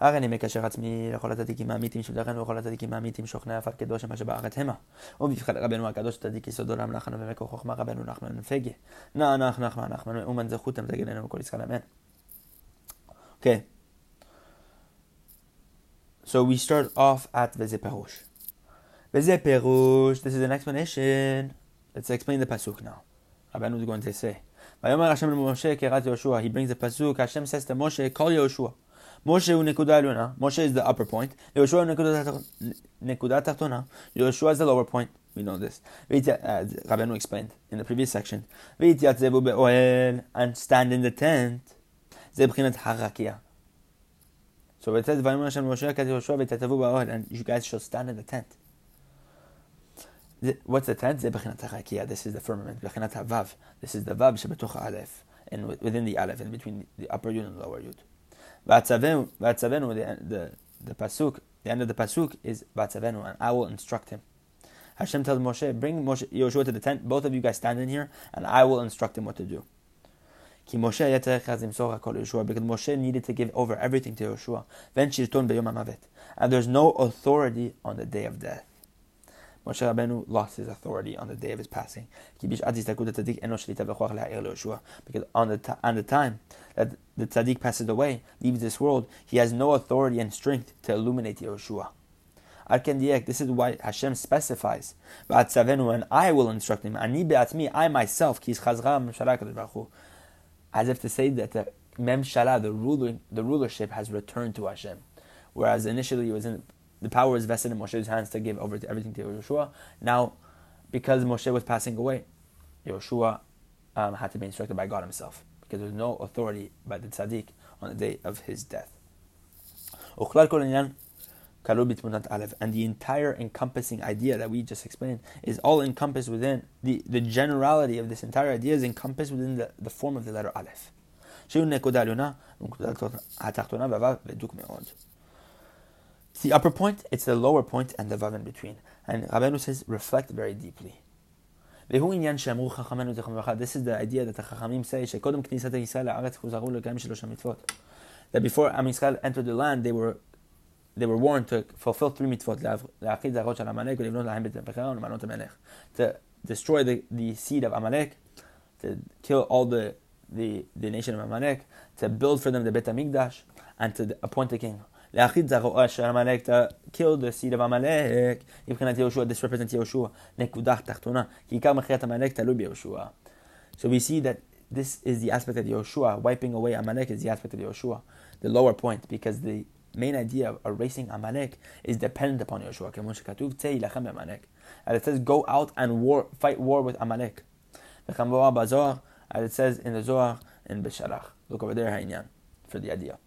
הרי אני מקשר עצמי לכל הצדיקים האמיתים שבדרכנו וכל הצדיקים האמיתים שוכני עפר קדוש מה שבארץ המה. ובבחד רבנו הקדוש צדיק יסוד עולם נחנו ומקור חוכמה רבנו נחמן פגה. נח נח נחמן נחמן אומן זכותם תגיד לנו בכל ישראל אמן. Okay. So we start off at וזה פירוש. וזה פירוש, this is an explanation. Let's explain the pasuk now. Rabbeinu is going to say. ויאמר השם למשה קראת יהושע, he brings the pasuk, Hashem says to Moshe, call יהושע. Moshe Unekuda Moshe is the upper point. Yoshua Nekuda Yoshua is the lower point. We know this. As uh, Rabbeinu explained in the previous section. And stand in the tent. Zebchinat Harakia. So it says, Vayim Hashem Moshe Kat Yoshua v'tatavu. And you guys shall stand in the tent. What's the tent? This is the firmament. This is the Vav And within the Aleph, and between the upper yud and lower yud. Vatzavenu, the, the, pasuk, the end of the pasuk is Vatzavenu, and I will instruct him. Hashem tells Moshe, bring Moshe, Yoshua to the tent, both of you guys stand in here, and I will instruct him what to do. Because Moshe needed to give over everything to Yoshua. And there's no authority on the day of death. Moshe Rabbeinu lost his authority on the day of his passing. Because on the, on the time that the tzaddik passes away, leaves this world, he has no authority and strength to illuminate Yehoshua. This is why Hashem specifies, and I will instruct him. I myself, as if to say that the memshala, the ruling, the rulership has returned to Hashem, whereas initially it was in the power was vested in Moshe's hands to give over to everything to Yeshua. Now, because Moshe was passing away, Yeshua um, had to be instructed by God Himself because there was no authority by the tzaddik on the day of his death. And the entire encompassing idea that we just explained is all encompassed within the, the generality of this entire idea is encompassed within the, the form of the letter Aleph. It's the upper point, it's the lower point, and the vav in between. And Rabbeinu says, reflect very deeply. This is the idea that the Chachamim say, that before Am Yisrael entered the land, they were they were warned to fulfill three mitzvot, to destroy the, the seed of Amalek, to kill all the, the, the nation of Amalek, to build for them the Bet HaMikdash, and to appoint a king. Le'achid the seed of Amalek. Yoshua, this represents Yoshua. So we see that this is the aspect of Yoshua. Wiping away Amalek is the aspect of Yoshua. The lower point, because the main idea of erasing Amalek is dependent upon Yoshua. And it says, go out and war, fight war with Amalek. And it says in the Zohar, in Beshalach. Look over there, Hainyan, for the idea.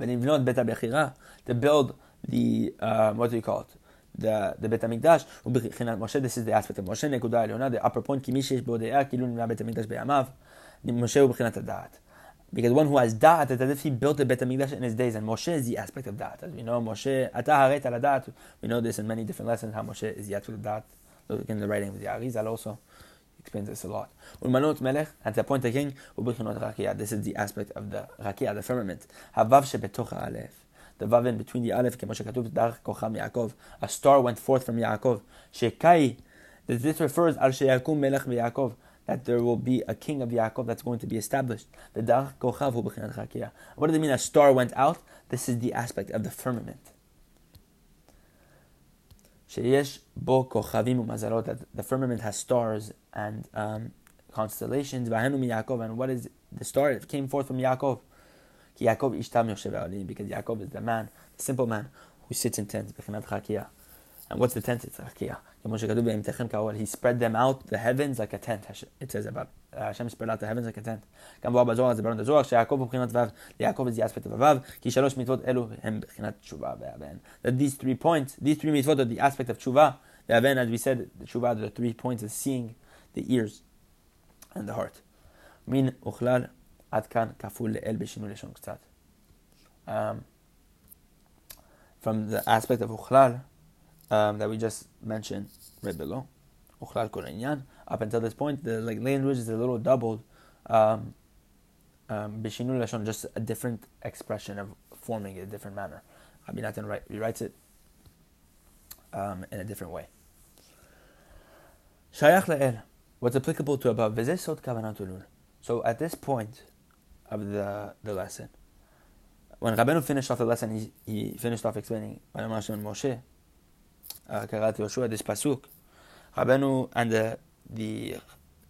ונבנות בית הבחירה, to build the, uh, what do you call it? the, the בית המקדש, ובחינת משה, this is the aspect of משה, נקודה עליונה, the upper point, כי מי שיש בו דעה, כאילו נבנה בית המקדש בימיו, משה הוא בחינת הדעת. Because one who has da'at, it's as if he built the Bet HaMikdash in his days, and Moshe is the aspect of da'at. As we know, Moshe, ata haret al da'at. We know this in many different lessons, how Moshe is the aspect of da'at. Look in the writing of the Arizal also explains this a lot. Ulmanot melech, and to appoint a king, ubichinot rakia. This is the aspect of the rakia, the firmament. Havav. The vav in between the aleph, Yaakov. A star went forth from Yaakov. Shekai. This refers al sheyakum melech Yaakov that there will be a king of Yaakov that's going to be established. The dar kochav. What does it mean? A star went out. This is the aspect of the firmament. Sheyesh bo kochavim umazalot, that the firmament has stars and um, constellations. V'hanu Yaakov, and what is the star that came forth from Yaakov? Ki Yaakov ishtam yoshev because Yaakov is the man, the simple man who sits in tents. Bechinat chakiyah. And what's the tent? It's chakiyah. He spread them out, the heavens, like a tent. It says about uh, Hashem spread out the heavens like a tent. גם בו בזוהר זה ברון הזוהר, שיעקב הוא מבחינת ו', ליעקב is the aspect of ו', כי שלוש מצוות אלו הם מבחינת תשובה והבן. That these three points, these three mitzvot are the aspect of תשובה והבן, as we said, the תשובה, the three points of seeing the ears and the heart. מין וכלל עד כאן כפול לאל בשינוי לשון קצת. Um, from the aspect of uchlal um, that we just mentioned right below, up until this point, the like language is a little doubled. Um, um, just a different expression of forming it a different manner. Rabbi Natan write, rewrites it um, in a different way. Shayach le'el, what's applicable to above, sot So at this point of the, the lesson, when Rabbeinu finished off the lesson, he, he finished off explaining Moshe, Karat Yoshua, this pasuk, Rabbeinu and the the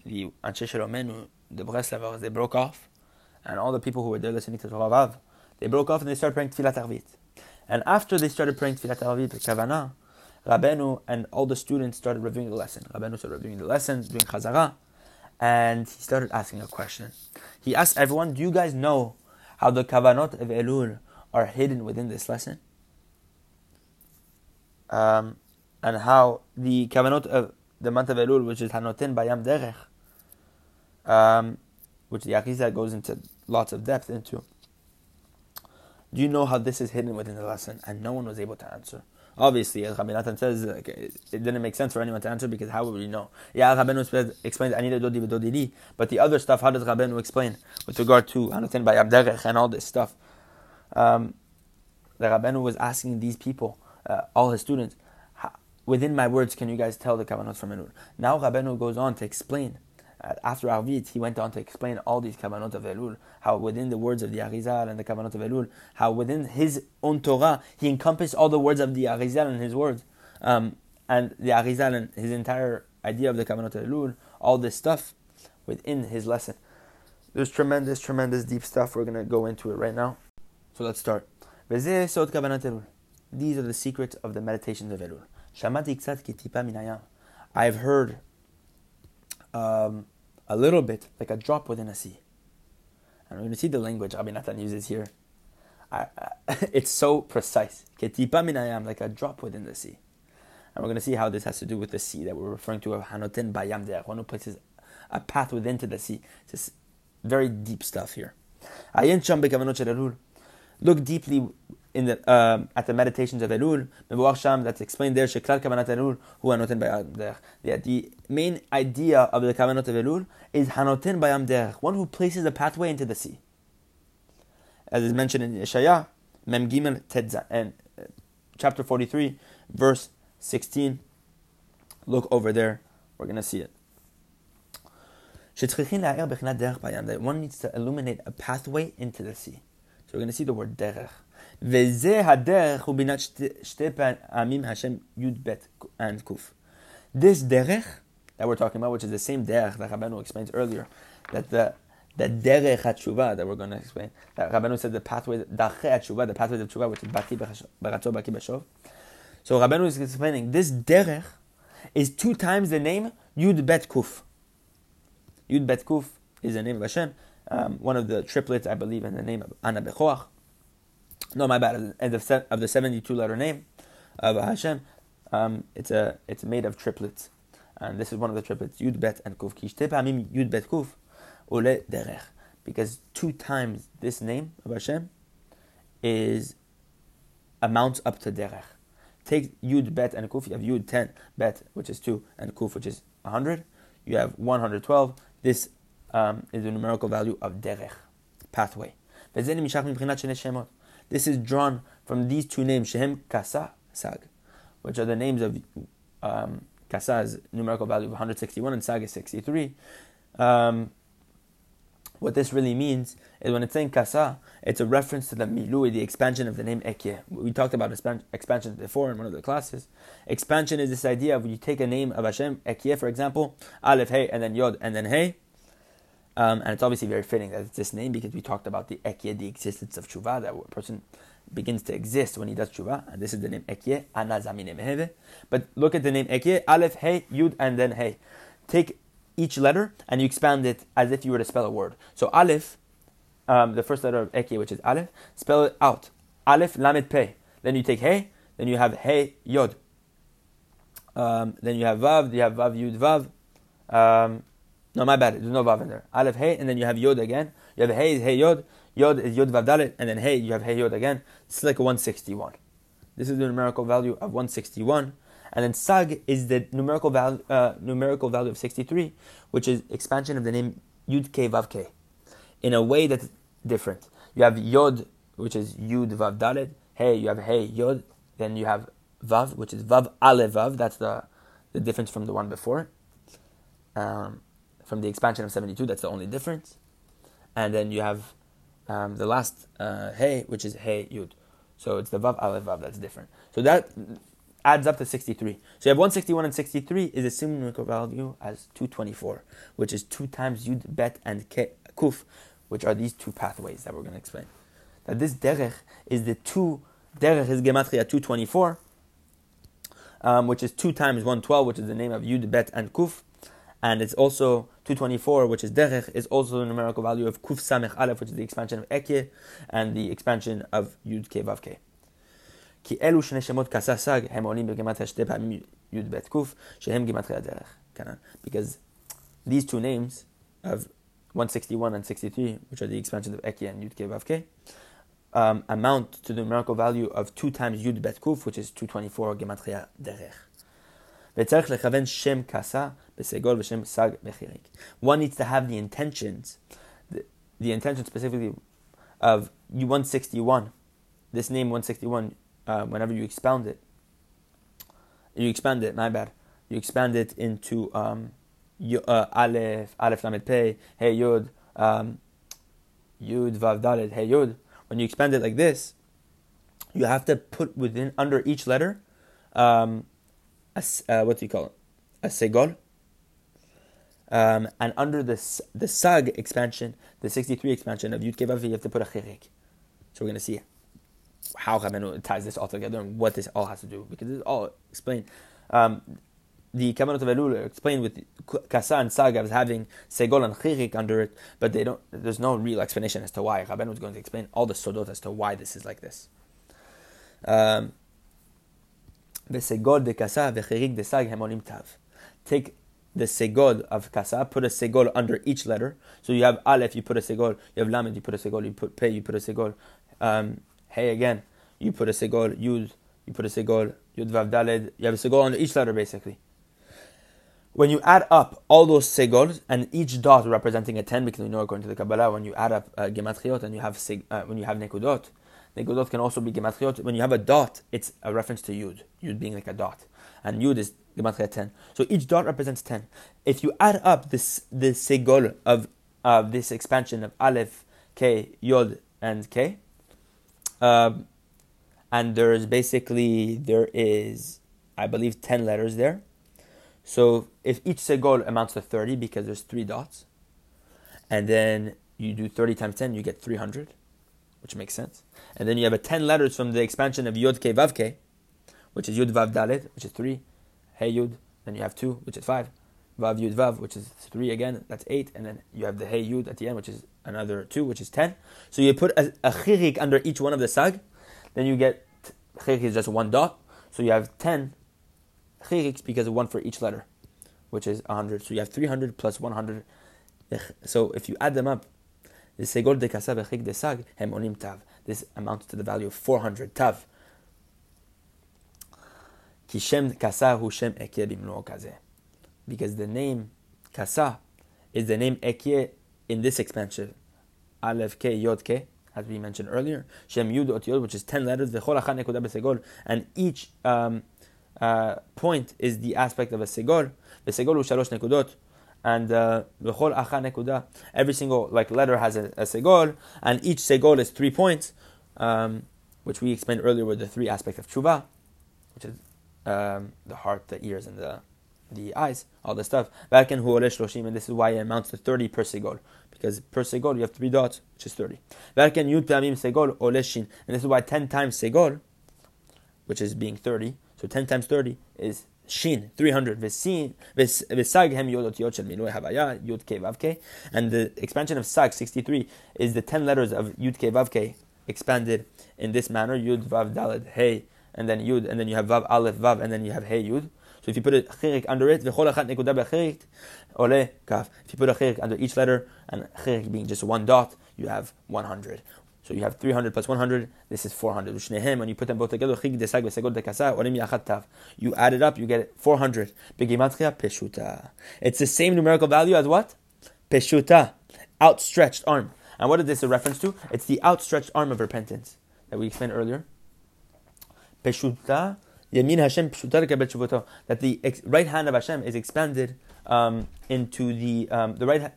the Anshe Shalomenu, the Breslavers, they broke off, and all the people who were there listening to Torah Vav, they broke off and they started praying Tfilat Arvit. And after they started praying Tfilat Arvit, Kavana, Rabbeinu and all the students started reviewing the lesson. Rabbeinu started reviewing the lesson, doing Chazara, and he started asking a question. He asked everyone, Do you guys know how the Kavanot of Elul are hidden within this lesson? Um, and how the Kavanot of the month of Elul, which is Hanotin Bayam Derech, um, which the Arizal goes into lots of depth into. Do you know how this is hidden within the lesson? And no one was able to answer. Obviously, as Rabbi says, it didn't make sense for anyone to answer because how would we know? Yeah, Rabbeinu explained Dodi but the other stuff, how does Rabbeinu explain with regard to Hanotin Bayam Derech and all this stuff? Um, the Rabbeinu was asking these people, uh, all his students, within my words, can you guys tell the kavanot from Elul? Now Rabbeinu goes on to explain. Uh, after Arvit, he went on to explain all these kavanot of Elul, how within the words of the Arizal and the kavanot of Elul, how within his own Torah, he encompassed all the words of the Arizal and his words. Um, and the Arizal and his entire idea of the kavanot of Elul, all this stuff within his lesson. There's tremendous, tremendous deep stuff. We're to go into it right now. So let's start. These are the secrets of the meditations of Elul. I've heard um, a little bit like a drop within a sea. And we're going to see the language Rabbi Natan uses here. I, it's so precise. minayam, like a drop within the sea. And we're going to see how this has to do with the sea that we're referring to of Hanotin Bayam Der, one who places a path within to the sea. It's very deep stuff here. Look deeply in the uh, at the meditations of Elul, that's explained there. Sheklal The main idea of the kavanot of Elul is hanoten bayam derech, one who places a pathway into the sea. As is mentioned in Yeshaya, Mem Gimel Tedza, and uh, chapter forty-three, verse sixteen. Look over there. We're gonna see it. One needs to illuminate a pathway into the sea. So we're going to see the word derech. This derech that we're talking about, which is the same derech that Rabbanu explains earlier, that the the derech hatshuva that we're going to explain, that Rabbanu said the pathway, dache hatshuva, the pathway of tshuva, which is baki baratzov, baki b'shov. So Rabbanu is explaining this derech is two times the name Yud Bet Kuf. Yud Bet Kuf is the name of Hashem, um, one of the triplets, I believe, in the name of Anna Bechoach. No, my bad. Of of the 72 letter name of Hashem, um, it's a it's made of triplets, and this is one of the triplets Yud Bet and Kuf. Kishtepamim Yud Bet Kuf Ole Derech, because two times this name of Hashem is amounts up to Derech. Take Yud Bet and Kuf. You have Yud 10 Bet, which is two, and Kuf, which is 100. You have 112. This um, is the numerical value of Derech, pathway. This is drawn from these two names, Shehem Kasa Sag, which are the names of um, Kasa's numerical value of 161 and Sag is 63. Um, what this really means is when it's saying Kasa, it's a reference to the Milui, the expansion of the name Ekye. We talked about expansion before in one of the classes. Expansion is this idea of when you take a name of Hashem, Ekye for example, Aleph, Hey, and then Yod, and then Hey, um, and it's obviously very fitting that it's this name because we talked about the Ekye, the existence of Tshuva, that a person begins to exist when he does Tshuva. And this is the name Ekye, Anazamine. But look at the name Ekye, Aleph, Hey, Yud, and then Hey. Take each letter and you expand it as if you were to spell a word. So Aleph, um, the first letter of Ekye, which is Aleph, spell it out. Aleph, Lamed, Pei. Then you take Hey, then you have Hey, Yod. Um, then you have Vav, you have Vav, Yud, Vav. Um, no, my bad. There's no vav in there. Aleph hey, and then you have yod again. You have hey, hey yod. Yod is yod vav dalet, and then hey, you have hey yod again. It's like a 161. This is the numerical value of 161. And then sag is the numerical value, uh, numerical value of 63, which is expansion of the name yud k vav k, in a way that's different. You have yod which is Yud Vav Dalet. Hey, you have Hey yod. Then you have Vav, which is Vav Ale Vav. That's the, the difference from the one before. Um, from the expansion of 72, that's the only difference. And then you have um, the last uh, Hey, which is Hey Yud. So it's the Vav Ale Vav that's different. So that adds up to 63. So you have 161 and 63 is the same value as 224, which is 2 times Yud, Bet, and Ke, Kuf, which are these two pathways that we're going to explain. That this Derech is the two, Derech is Gematria 224, um, which is 2 times 112, which is the name of Yud, Bet, and Kuf. And it's also 224, which is Derech, is also the numerical value of Kuf Samech Aleph, which is the expansion of Ekye, and the expansion of Yud, Ke, Vav, Ke. כי אלו שני שמות כססג הם עולים בגימטריה שתי פעמים י"ב ק' שהם גימטריה הדרך. Because these two names of 161 and 63, which are the expansions of Eki and Yud Ke Vav Ke, um, amount to the numerical value of 2 times Yud Bet Kuf, which is 224 Gematria Derech. One needs to have the intentions, the, the intention specifically of you 161, this name 161, uh, whenever you expound it, you expand it, my bad, you expand it into um, uh, Aleph, Aleph Lamed Pei, Hey Yud, um, Yud Vav Dalet, Hey Yud. When you expand it like this, you have to put within under each letter, um, a, uh, what do you call it? A segol. Um, and under the the sag expansion, the 63 expansion of Yud Kevav, you have to put a chirik. So we're going to see how Rabbeinu ties this all together and what this all has to do because it's all explained. Um, the Kavanot of Elul explained with Kasa and Saga as having Segol and Chirik under it, but they don't. There's no real explanation as to why. Rabbeinu was going to explain all the sodot as to why this is like this. Um, Segol de Kasa v'Chirik de Sag hemonim tav. Take the segol of kasa, put a segol under each letter. So you have aleph, you put a segol. You have lamed, you put a segol. You put pei, you put a segol. Um, hey again, you put a segol. Yud, you put a segol. Yud vav daled. You have a segol under each letter basically. When you add up all those segols and each dot representing a ten, because we know according to the Kabbalah, when you add up uh, gematriot and you have seg, uh, when you have nekudot, nekudot can also be gematriot. When you have a dot, it's a reference to yud, yud being like a dot, and yud is gematria ten. So each dot represents ten. If you add up this the segol of uh, this expansion of aleph, k, yod, and k, um, and there's basically there is I believe ten letters there so if each segol amounts to 30 because there's three dots, and then you do 30 times 10, you get 300, which makes sense. And then you have a 10 letters from the expansion of Yod Ke Vav Ke, which is Yud Vav Dalet, which is 3, Hey Yud, then you have 2, which is 5, Vav Yud Vav, which is 3 again, that's 8, and then you have the Hey Yud at the end, which is another 2, which is 10. So you put a, a chirik under each one of the sag, then you get, chirik is just one dot, so you have 10 chiriks because of one for each letter, which is 100. So you have 300 plus 100. So if you add them up, the segol de de sag hem onim tav. This amounts to the value of 400 tav. Kasa hu shem ekye bimlo kaze. Because the name kasa is the name ekye in this expansion. Aleph ke yod ke as we mentioned earlier. Shem yud ot yod, which is 10 letters. Besegol. And each um, uh, point is the aspect of a segol. The segol is shalosh nekudot, and uh, b'chol acha nekuda. Every single like letter has a, a segol, and each segol is three points, um, which we explained earlier with the three aspects of tshuva, which is um, the heart, the ears, and the the eyes, all the stuff. and this is why it amounts to 30 per segol. Because per segol you have three dots, which is 30. yud segol oleshin. And this is why 10 times segol, which is being 30, so 10 times 30 is Shin, 300. Vesag hem yodot yod shel havaya, yud ke. And the expansion of Sag, 63, is the 10 letters of yud ke vav ke expanded in this manner. Yud vav dalad hey, and then yud, and then you have vav aleph vav, and then you have hey yud. So if you put a chirik under it, v'chol achat nekuda ole kaf. If you put a chirik under each letter, and chirik being just one dot, you have 100. So you have 300 plus 100, this is 400. When you put them both together, you add it up, you get 400. It's the same numerical value as what? Peshuta, outstretched arm. And what is this a reference to? It's the outstretched arm of repentance that we explained earlier. Peshuta, that the right hand of Hashem is expanded um, into the um, the right ha-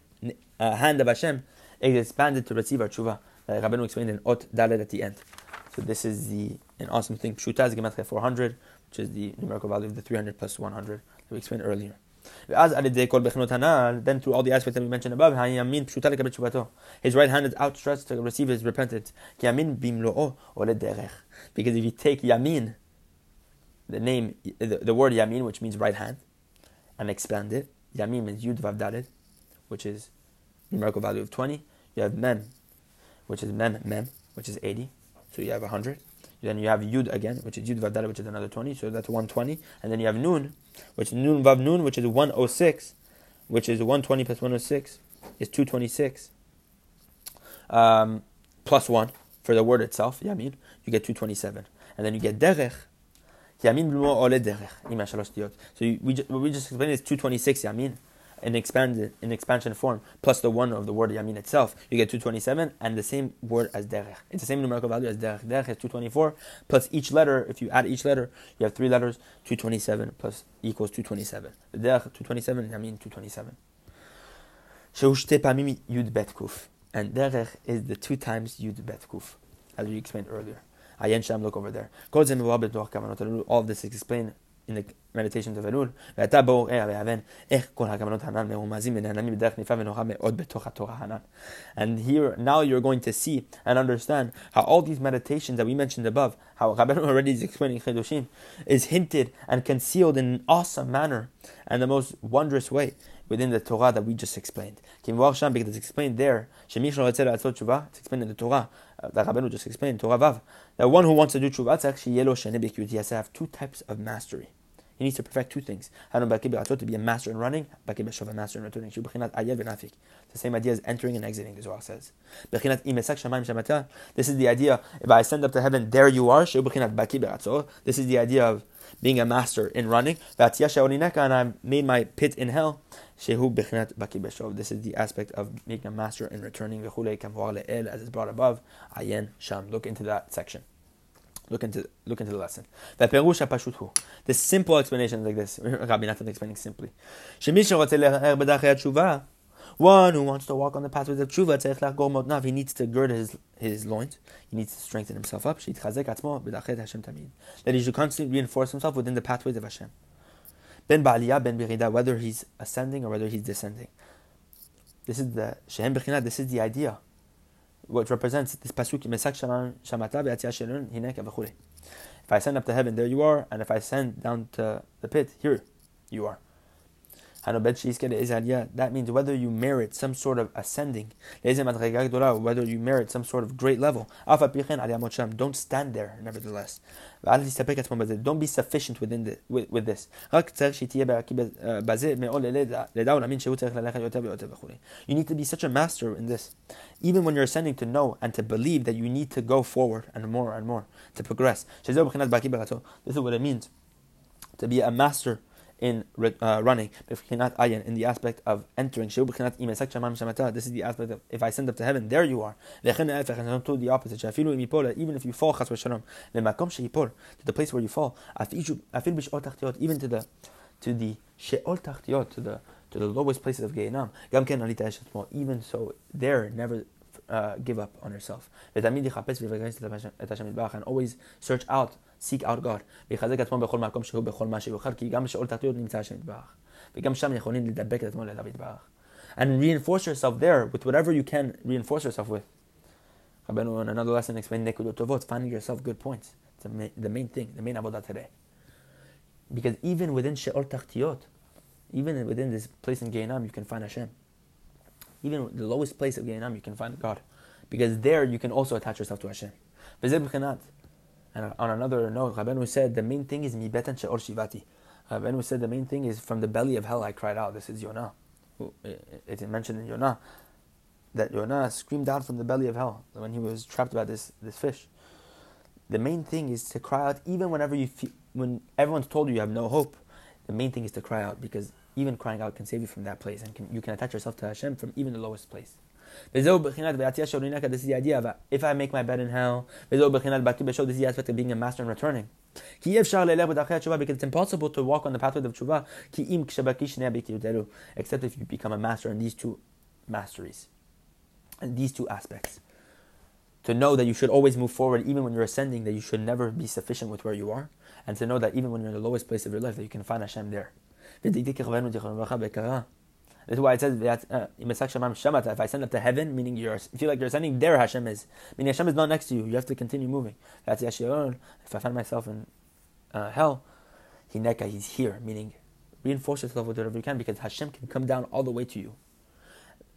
uh, hand of Hashem is expanded to receive our tshuva. That Rabbeinu explained in Ot Dalet at the end. So this is the an awesome thing. Pshuta is Gematria 400, which is the numerical value of the 300 plus 100 that we explained earlier. Then through all the aspects that we mentioned above, his right hand is outstretched to receive his repentance. Because if you take yamin, the name, the, the word yamin, which means right hand, and expand it, yamin means yud vav which is numerical value of 20. You have mem, which is mem mem, which is 80. So you have 100. Then you have Yud again, which is Yud Vav which is another 20, so that's 120. And then you have Nun, which is Nun Vav Nun, which is 106, which is 120 plus 106 is 226. Um, plus 1 for the word itself, Yamin, you get 227. And then you get Derech. Yamin ole derech. So you, we, just, we just explained is 226 Yamin in expanded in expansion form plus the one of the word yamin itself, you get 227 and the same word as derech. It's the same numerical value as derech. Derech is 224 plus each letter. If you add each letter, you have three letters. 227 plus equals 227. The derech 227 yamin 227. Sheushte pamim yud bet kuf. And derech is the two times yud bet kuf, as we explained earlier. Ayen Sham, look over there. All of this is explained in the meditations of Elul, ואתה בורא והבן איך כל הכוונות הנ"ל מרומזים ונעלמים בדרך נפלאה ונורא מאוד בתוך התורה הנ"ל. And here, now you're going to see and understand how all these meditations that we mentioned above, how Rabbeinu already is explaining Chidushim, is hinted and concealed in an awesome manner and the most wondrous way within the Torah that we just explained. Because it's explained there, it's explained in the Torah, that Rabbeinu just explained, Torah Vav, that one who wants to do tshuva, he has to have two types of mastery. He needs to perfect two things. To be a master in running, a master in returning. It's the same idea as entering and exiting, the Zohar says. This is the idea, if I ascend up to heaven, there you are. This is the idea of being a master in running. And I made my pit in hell. This is the aspect of making a master and returning. The chulekamvuraleel as is brought above. Ayen Sham. Look into that section. Look into look into the lesson. The simple explanation is like this. Rabbi Nathan explaining simply. One who wants to walk on the pathways of tshuva, he needs to gird his, his loins. He needs to strengthen himself up. That he should constantly reinforce himself within the pathways of Hashem. Ben ba'aliyah, ben birida, whether he's ascending or whether he's descending. This is the shehem This is the idea what represents this pasuk Mesak Shamata Hinek If I send up to heaven, there you are, and if I send down to the pit, here you are. That means whether you merit some sort of ascending, whether you merit some sort of great level. Don't stand there, nevertheless. Don't be sufficient within the, with, with this. Uh, you need to be such a master in this. Even when you're ascending to know and to believe that you need to go forward and more and more to progress. This is what it means to be a master in uh, running, in the aspect of entering. This is the aspect of if I send up to heaven, there you are. Do the opposite. Even if you fall, to the place where you fall, even to the to the to the to the lowest places of Gehinam. Even so, there never uh, give up on yourself. And always search out seek out God, ויחזק עצמו בכל מקום שהוא, בכל מה שיוכל, כי גם שאול תחתיות נמצא שם יתברך. וגם שם יכולים לדבק את עצמו אליו יתברך. And reinforce yourself there with whatever you can reinforce yourself with. רבנו, in another lesson, explained נקודות טובות, finding yourself good points. It's the main thing, the main עבודה today. Because even within Sheol Tachtiyot, even within this place in Gehinam, you can find Hashem. Even the lowest place of Gehinam, you can find God. Because there you can also attach yourself to Hashem. And on another note, Rabbeinu said the main thing is mibetan she'or shivati. Rabbeinu said the main thing is from the belly of hell I cried out. This is Yonah. It's mentioned in Yonah that Yonah screamed out from the belly of hell when he was trapped by this, this fish. The main thing is to cry out even whenever you feel, when everyone's told you you have no hope. The main thing is to cry out because even crying out can save you from that place and can, you can attach yourself to Hashem from even the lowest place. This is the idea if I make my bed in hell, this is the aspect of being a master and returning. Because it's impossible to walk on the pathway of tshuva except if you become a master in these two masteries, and these two aspects. To know that you should always move forward, even when you're ascending, that you should never be sufficient with where you are, and to know that even when you're in the lowest place of your life, that you can find Hashem there. That's why it says uh, if I send up to heaven, meaning you feel like you're ascending, there Hashem is. Meaning Hashem is not next to you. You have to continue moving. That's Yashirun. If I find myself in uh, hell, Hineka, he's here. Meaning reinforce yourself with whatever you can because Hashem can come down all the way to you.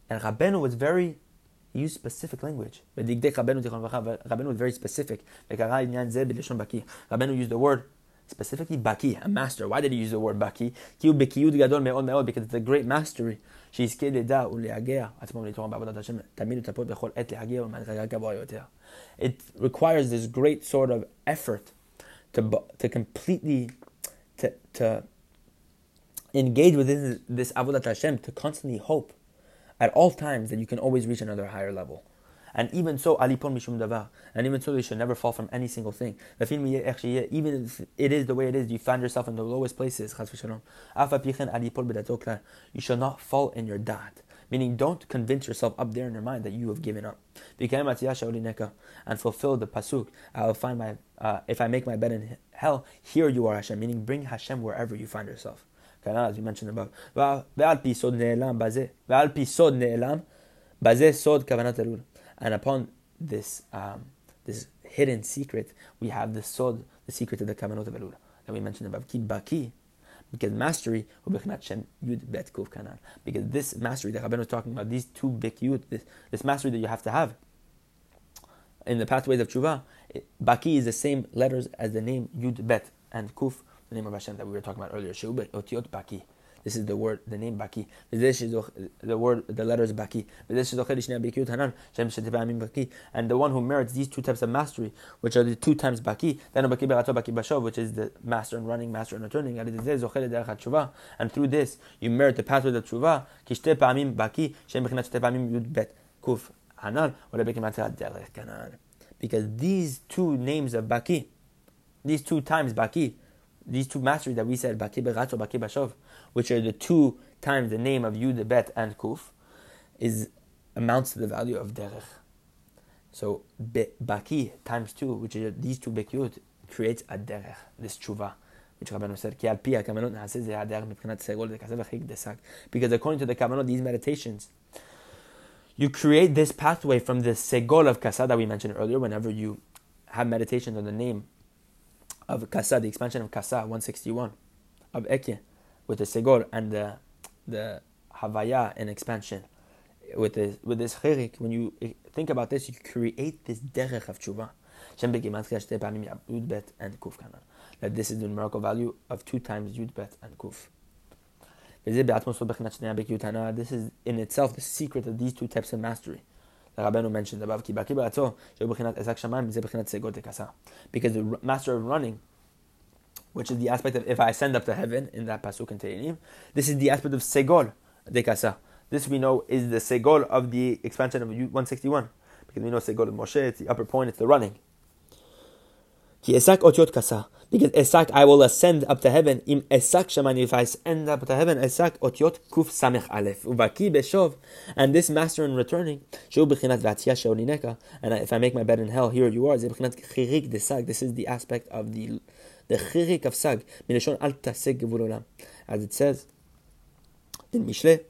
And Rabbeinu was very, he used specific language. Rabbeinu was very specific. Rabbeinu used the word specifically Baki, a master. Why did he use the word Baki? Because it's a great mastery. It requires this great sort of effort to, to completely to, to engage within this avodat Hashem, to constantly hope at all times that you can always reach another higher level. And even so, alipon mishum davar. And even so, you should never fall from any single thing. Even if it is the way it is, you find yourself in the lowest places. You shall not fall in your dot. Meaning, don't convince yourself up there in your mind that you have given up. And fulfill the pasuk. I will find my. Uh, if I make my bed in hell, here you are, Hashem. Meaning, bring Hashem wherever you find yourself. As we mentioned above. And upon this um, this hidden secret, we have the sod, the secret of the kavanot of Elul that we mentioned above. Ki baki, because mastery because this mastery that Rabbeinu was talking about, these two big yud, this, this mastery that you have to have in the pathways of tshuva, baki is the same letters as the name yud bet and kuf, the name of Hashem that we were talking about earlier. Sheubat otiot baki. This is the word, the name Baki. This is The word, the letters Baki. And the one who merits these two types of mastery, which are the two times Baki, then Baki Baki Bashov, which is the master and running, master and returning. And through this, you merit the pathway of the Tshuva. Because these two names of Baki, these two times Baki, these two masteries that we said, Baki Berato, Baki Bashov, which are the two times the name of Yud, Bet, and Kuf, is amounts to the value of Derech. So Baki times two, which are these two Bekyut, creates a Derech, this Tshuva. Which Rabbeinu said, because according to the Kavanot, these meditations, you create this pathway from the Segol of Kasa that we mentioned earlier, whenever you have meditations on the name of Kasa, the expansion of Kasa 161, of Ekye with the segol and the the havaya and expansion with this with this chirik, when you eh, think about this, you create this derech of tshuva. That this is the numerical value of two times yud bet and kuf. This is in itself the secret of these two types of mastery. The Rabbeinu mentioned above. Because the master of running which is the aspect of if I ascend up to heaven in that pasuk in Tehillim. This is the aspect of segol de kasa. This we know is the segol of the expansion of 161 because we know segol of Moshe. It's the upper point. It's the running. Ki esak otiot kasa. Because esak, I will ascend up to heaven. Im esak shamani, if I ascend up to heaven, esak otiot kuf samech alef. Ubaki beshov. And this master in returning, shu bechinat vatzia sheonineka. And if I make my bed in hell, here you are. This is the aspect of the the of sag, al taseg olam. As it says in Mishle,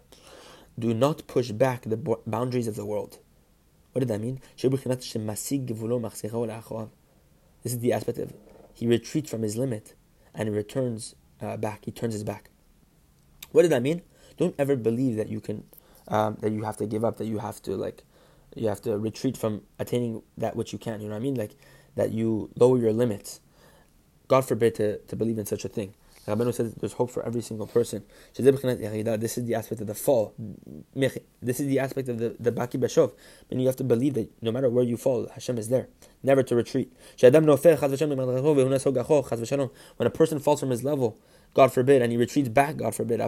do not push back the boundaries of the world. What did that mean? This is the aspect of he retreats from his limit and returns uh, back. He turns his back. What did that mean? Don't ever believe that you can, um, that you have to give up, that you have to like, you have to retreat from attaining that which you can. You know what I mean? Like that you lower your limits. God forbid to, to believe in such a thing. Rabbeinu says there's hope for every single person. This is the aspect of the fall. This is the aspect of the, the Baki Bashov. And you have to believe that no matter where you fall, Hashem is there. Never to retreat. When a person falls from his level, God forbid, and he retreats back, God forbid.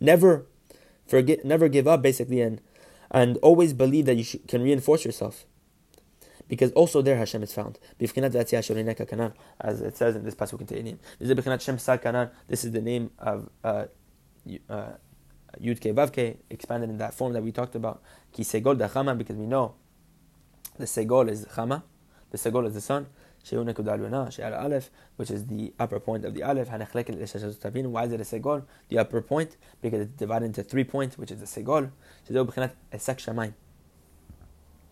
Never forget, never give up, basically, and and always believe that you can reinforce yourself. Because also there Hashem is found. As it says in this pasuk in Tehillim. This is the name of uh, uh, Yud Ke Vav expanded in that form that we talked about. Ki Segol Chama, because we know the Segol is Chama, the Segol is the sun. which is the upper point of the Aleph. Why is it a Segol? The upper point, because it's divided into three points, which is the Segol.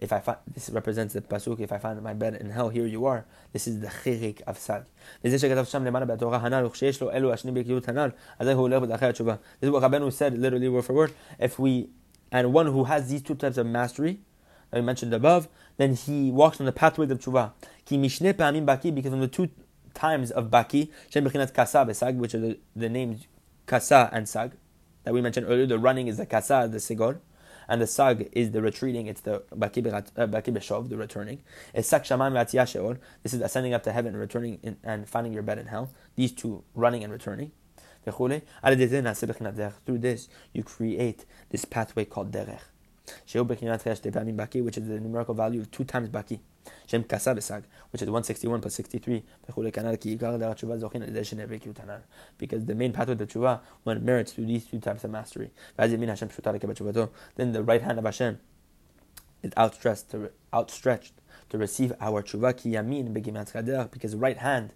If I find, this represents the pasuk, if I find my bed in hell, here you are. This is the chirik of sag. This is what Rabbeinu said, literally word for word. If we, and one who has these two types of mastery, that we mentioned above, then he walks on the pathway of tshuva. Because on the two times of Baki, which are the, the names Kasa and Sag, that we mentioned earlier. The running is the Kasa, the Segol, and the Sag is the retreating, it's the Baki Beshov, uh, the returning. It's Sak Shaman Sheol, this is ascending up to heaven returning in, and finding your bed in hell. These two, running and returning. Through this, you create this pathway called Derech. Which is the numerical value of two times Baki. Shem Kasa Besag, which is 161 plus 63. Because the main path of the tshuva, when it merits through these two types of mastery. Then the right hand of Hashem is outstretched to, outstretched to receive our tshuva ki yamin because right hand,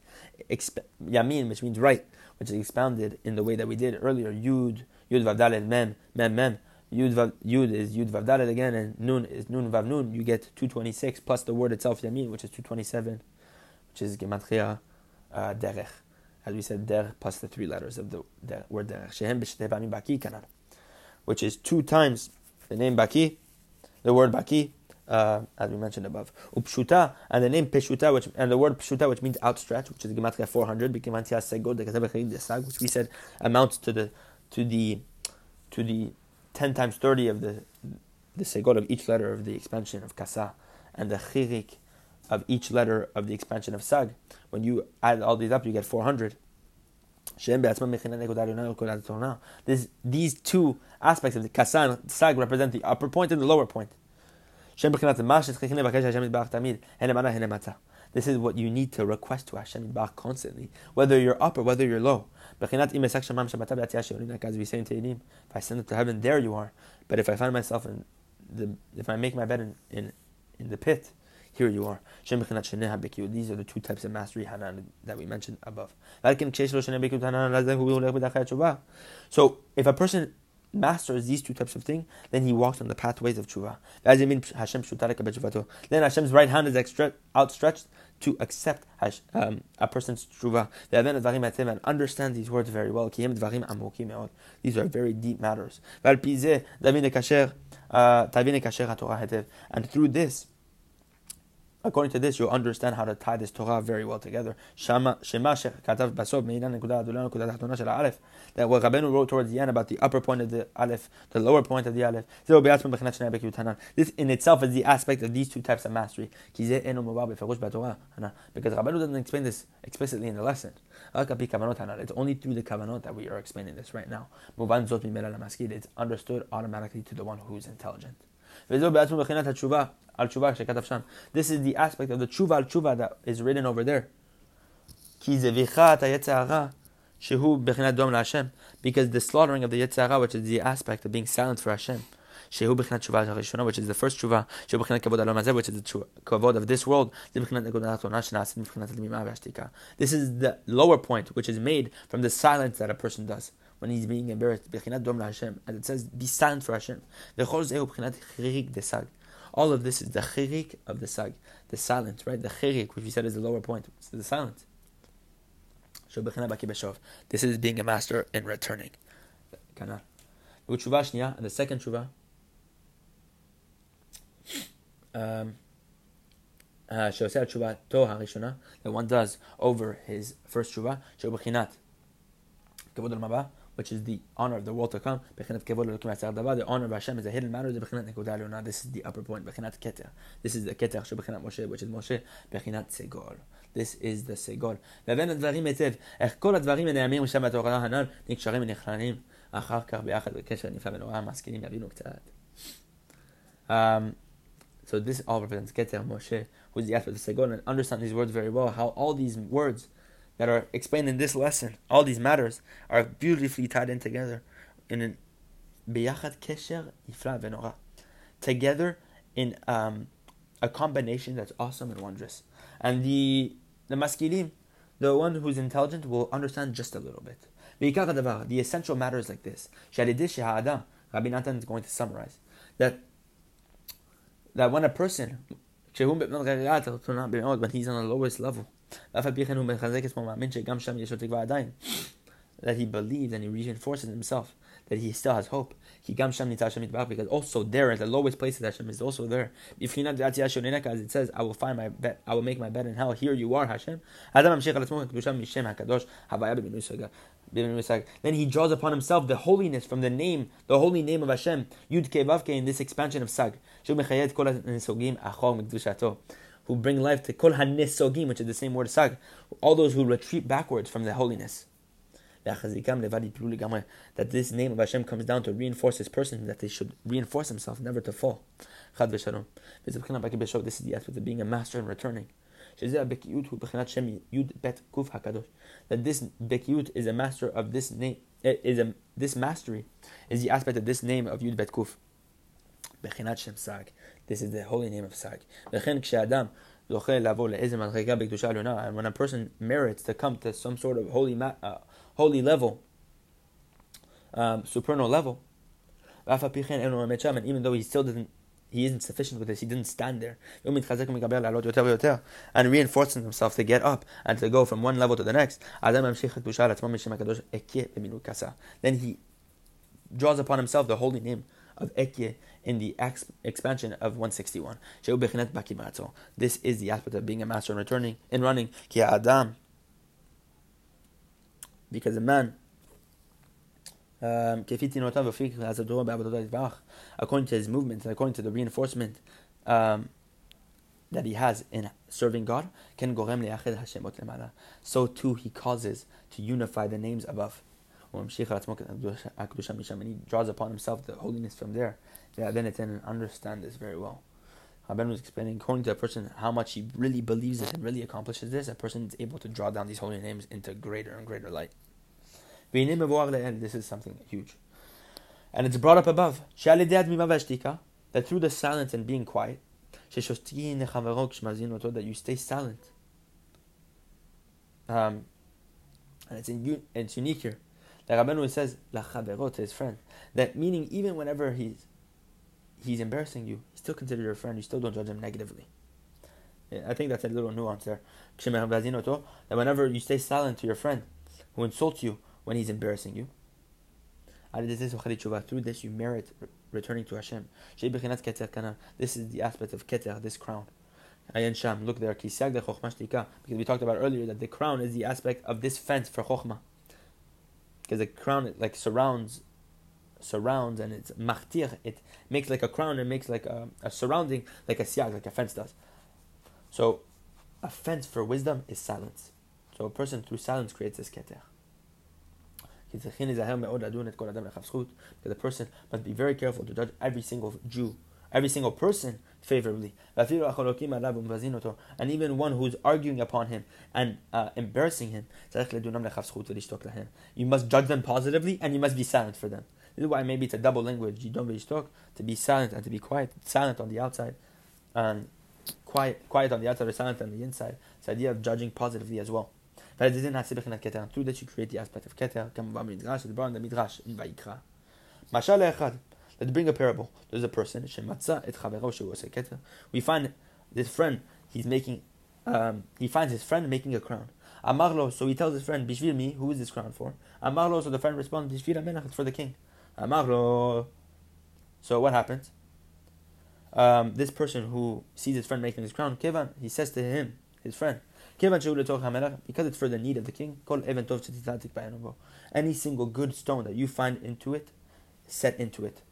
exp- yamin, which means right, which is expounded in the way that we did earlier, yud, yud vavdal mem, mem, mem, Yud, vav, yud is Yud Vav Dalet again, and Nun is Nun Vav Nun. You get 226 plus the word itself, Yamin, which is 227, which is Gematria uh, Derech. As we said, Der plus the three letters of the der, word Derech. Shehem B'Shtevamim Baki Kanar. Which is two times the name Baki, the word Baki, uh, as we mentioned above. Upshuta, and the name Peshuta, which, and the word Peshuta, which means outstretched, which is Gematria 400, which we said amounts to the, to the, to the 10 times 30 of the, the segol of each letter of the expansion of kasa, and the chirik of each letter of the expansion of sag. When you add all these up, you get 400. This, these two aspects of the kasa and sag represent the upper point and the lower point. This is what you need to request to Hashem constantly, whether you're up or whether you're low. As we say in if I send it to heaven, there you are. But if I find myself in the, if I make my bed in, in, in the pit, here you are. These are the two types of mastery hanan that we mentioned above. So if a person masters these two types of things, then he walks on the pathways of tshuva. Then Hashem's right hand is outstretched to accept um, a person's tshuva. And understand these words very well. These are very deep matters. Uh, and through this, According to this, you'll understand how to tie this Torah very well together. That what Rabbeinu wrote towards the end about the upper point of the Aleph, the lower point of the Aleph. This in itself is the aspect of these two types of mastery. Because Rabbeinu doesn't explain this explicitly in the lesson. It's only through the kavanot that we are explaining this right now. It's understood automatically to the one who is intelligent. This is the aspect of the tshuva al tshuva that is written over there. Because the slaughtering of the Yetzirah, which is the aspect of being silent for Hashem, which is the first tshuva, which is the kavod of this world. This is the lower point, which is made from the silence that a person does when he's being embarrassed. As it says, be silent for Hashem. All of this is the chirik of the sag, the silence, right? The chirik, which we said is the lower point, it's the silence. This is being a master in returning. And the second tshuva, um, uh, שעושה את תשובתו הראשונה, that one does over his first תשובה, שהוא בחינת כבוד עולם הבא, which is the honor of the world to come, בחינת כבוד אלוקים עצר דבר, the honor of Hashem is a hidden matter, זה בחינת נקודה עליונה, this is the upper point, בחינת כתר, this is the כתר שבחינת משה, which is משה, בחינת סגול. This is the סגול. והבן הדברים היטב, איך כל הדברים הנעמים שם בתורה הנ"ל נקשרים ונכללים אחר כך ביחד בקשר נפלא ונורא, משכילים יבינו קצת. Um, so this all represents Keter Moshe, who's the aspect of Segon, and understand these words very well. How all these words that are explained in this lesson, all these matters, are beautifully tied in together in an Biyachad Kesher Ifra Venora. Together in um, a combination that's awesome and wondrous. And the the maskilim, the one who's intelligent, will understand just a little bit. The essential matter is like this. Rabbi Natan is going to summarize that that when a person, when he's on the lowest level, that he believes and he reinforces himself that he still has hope. Because also there at the lowest place that Hashem is also there. If he not as it says, I will find my bed, I will make my bed in hell. Here you are, Hashem. Then he draws upon himself the holiness from the name, the holy name of Hashem, Yud Ke in this expansion of Sag. Who bring life to Kol HaNesogim, which is the same word Sag. All those who retreat backwards from the holiness. That this name of Hashem comes down to reinforce his person, that they should reinforce himself, never to fall. This is the aspect of being a master and returning. That this bekiyut is a master of this name, eh, is a, this mastery is the aspect of this name of Yud Bet Kuf. This is the holy name of Sag. And when a person merits to come to some sort of holy, uh, holy level, um, supernal level, and even though he still doesn't he isn't sufficient with this. He didn't stand there. And reinforcing himself to get up and to go from one level to the next. Then he draws upon himself the holy name of Ekye in the ex- expansion of 161. This is the aspect of being a master and returning in running. Adam. Because a man um, according to his movement and according to the reinforcement um, that he has in serving God, so too he causes to unify the names above. And he draws upon himself the holiness from there. Yeah, then it's and understand this very well. Ben was explaining, according to a person, how much he really believes it and really accomplishes this, a person is able to draw down these holy names into greater and greater light. This is something huge. And it's brought up above. That through the silence and being quiet, that you stay silent. Um, and it's, in, it's unique here. The Rabbeinu says, to his friend. That meaning, even whenever he's he's embarrassing you, you still consider your friend, you still don't judge him negatively. I think that's a little nuance there. That whenever you stay silent to your friend who insults you, when he's embarrassing you. Through this, you merit returning to Hashem. This is the aspect of keter, this crown. Look there, because we talked about earlier that the crown is the aspect of this fence for chokhmah. Because the crown like surrounds, surrounds, and it's machtir. It makes like a crown and makes like a, a surrounding, like a siag, like a fence does. So, a fence for wisdom is silence. So a person through silence creates this keter. Because the person must be very careful to judge every single Jew, every single person favorably. And even one who's arguing upon him and uh, embarrassing him, you must judge them positively and you must be silent for them. This is why maybe it's a double language. You don't really talk to be silent and to be quiet. Silent on the outside and quiet, quiet on the outside or silent on the inside. It's the idea of judging positively as well. Through that you create the aspect of Keter, Mashal Vayikra. Let's bring a parable. There's a person, we find this friend, he's making, um, he finds his friend making a crown. Amarlo, so he tells his friend, Bishvil me, who is this crown for? Amarlo, so the friend responds, Bishvil amenach, it's for the king. Amarlo. So what happens? Um, this person who sees his friend making his crown, Kevan, he says to him, his friend, because it's for the need of the king, any single good stone that you find into it, set into it.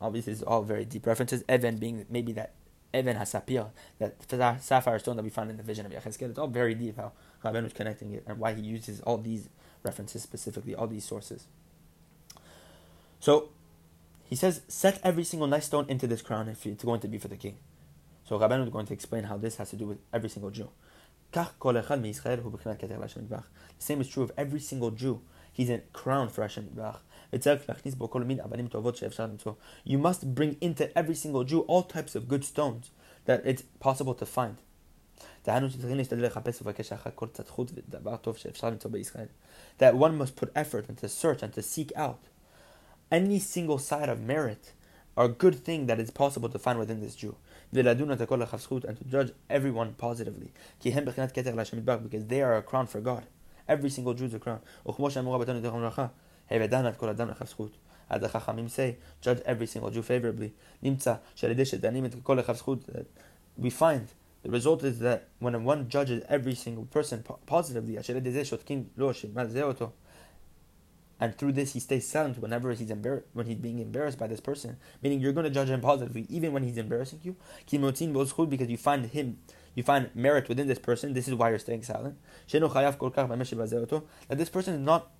Obviously, it's all very deep references. Even being maybe that Even Hasapir, that sapphire stone that we find in the vision of Yechezkel. It's all very deep how Rabbeinu is connecting it and why he uses all these references specifically, all these sources. So he says, set every single nice stone into this crown if it's going to be for the king. So Rabbeinu is going to explain how this has to do with every single Jew. The same is true of every single Jew. He's a crown for Hashem. You must bring into every single Jew all types of good stones that it's possible to find. That one must put effort and to search and to seek out any single side of merit or good thing that is possible to find within this Jew. And to judge everyone positively. Because they are a crown for God. Every single Jew is a crown. As the Chachamim say, judge every single Jew favorably. We find the result is that when one judges every single person positively, and through this he stays silent whenever he's embar- when he's being embarrassed by this person, meaning you're going to judge him positively even when he's embarrassing you. Because you find him, you find merit within this person. This is why you're staying silent. That this person is not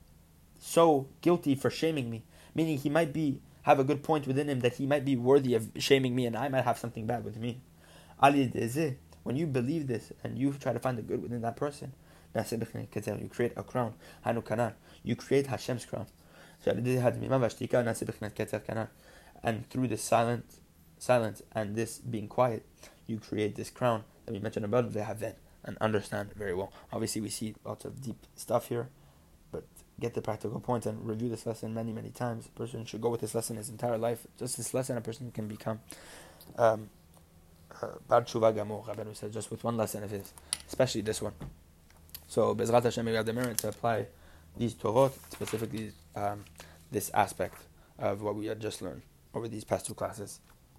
so guilty for shaming me, meaning he might be have a good point within him that he might be worthy of shaming me, and I might have something bad with me. Ali when you believe this and you try to find the good within that person, you create a crown. You create Hashem's crown. And through this silent, silence and this being quiet, you create this crown that we mentioned above, They have then and understand very well. Obviously, we see lots of deep stuff here, get the practical points and review this lesson many, many times. A person should go with this lesson his entire life. Just this lesson, a person can become um, Bar Tshuva Gamor, Rabbeinu said, just with one lesson of his, especially this one. So, Bezrat Hashem, we have the merit to apply these Torot, specifically um, this aspect of what we had just learned over these past two classes.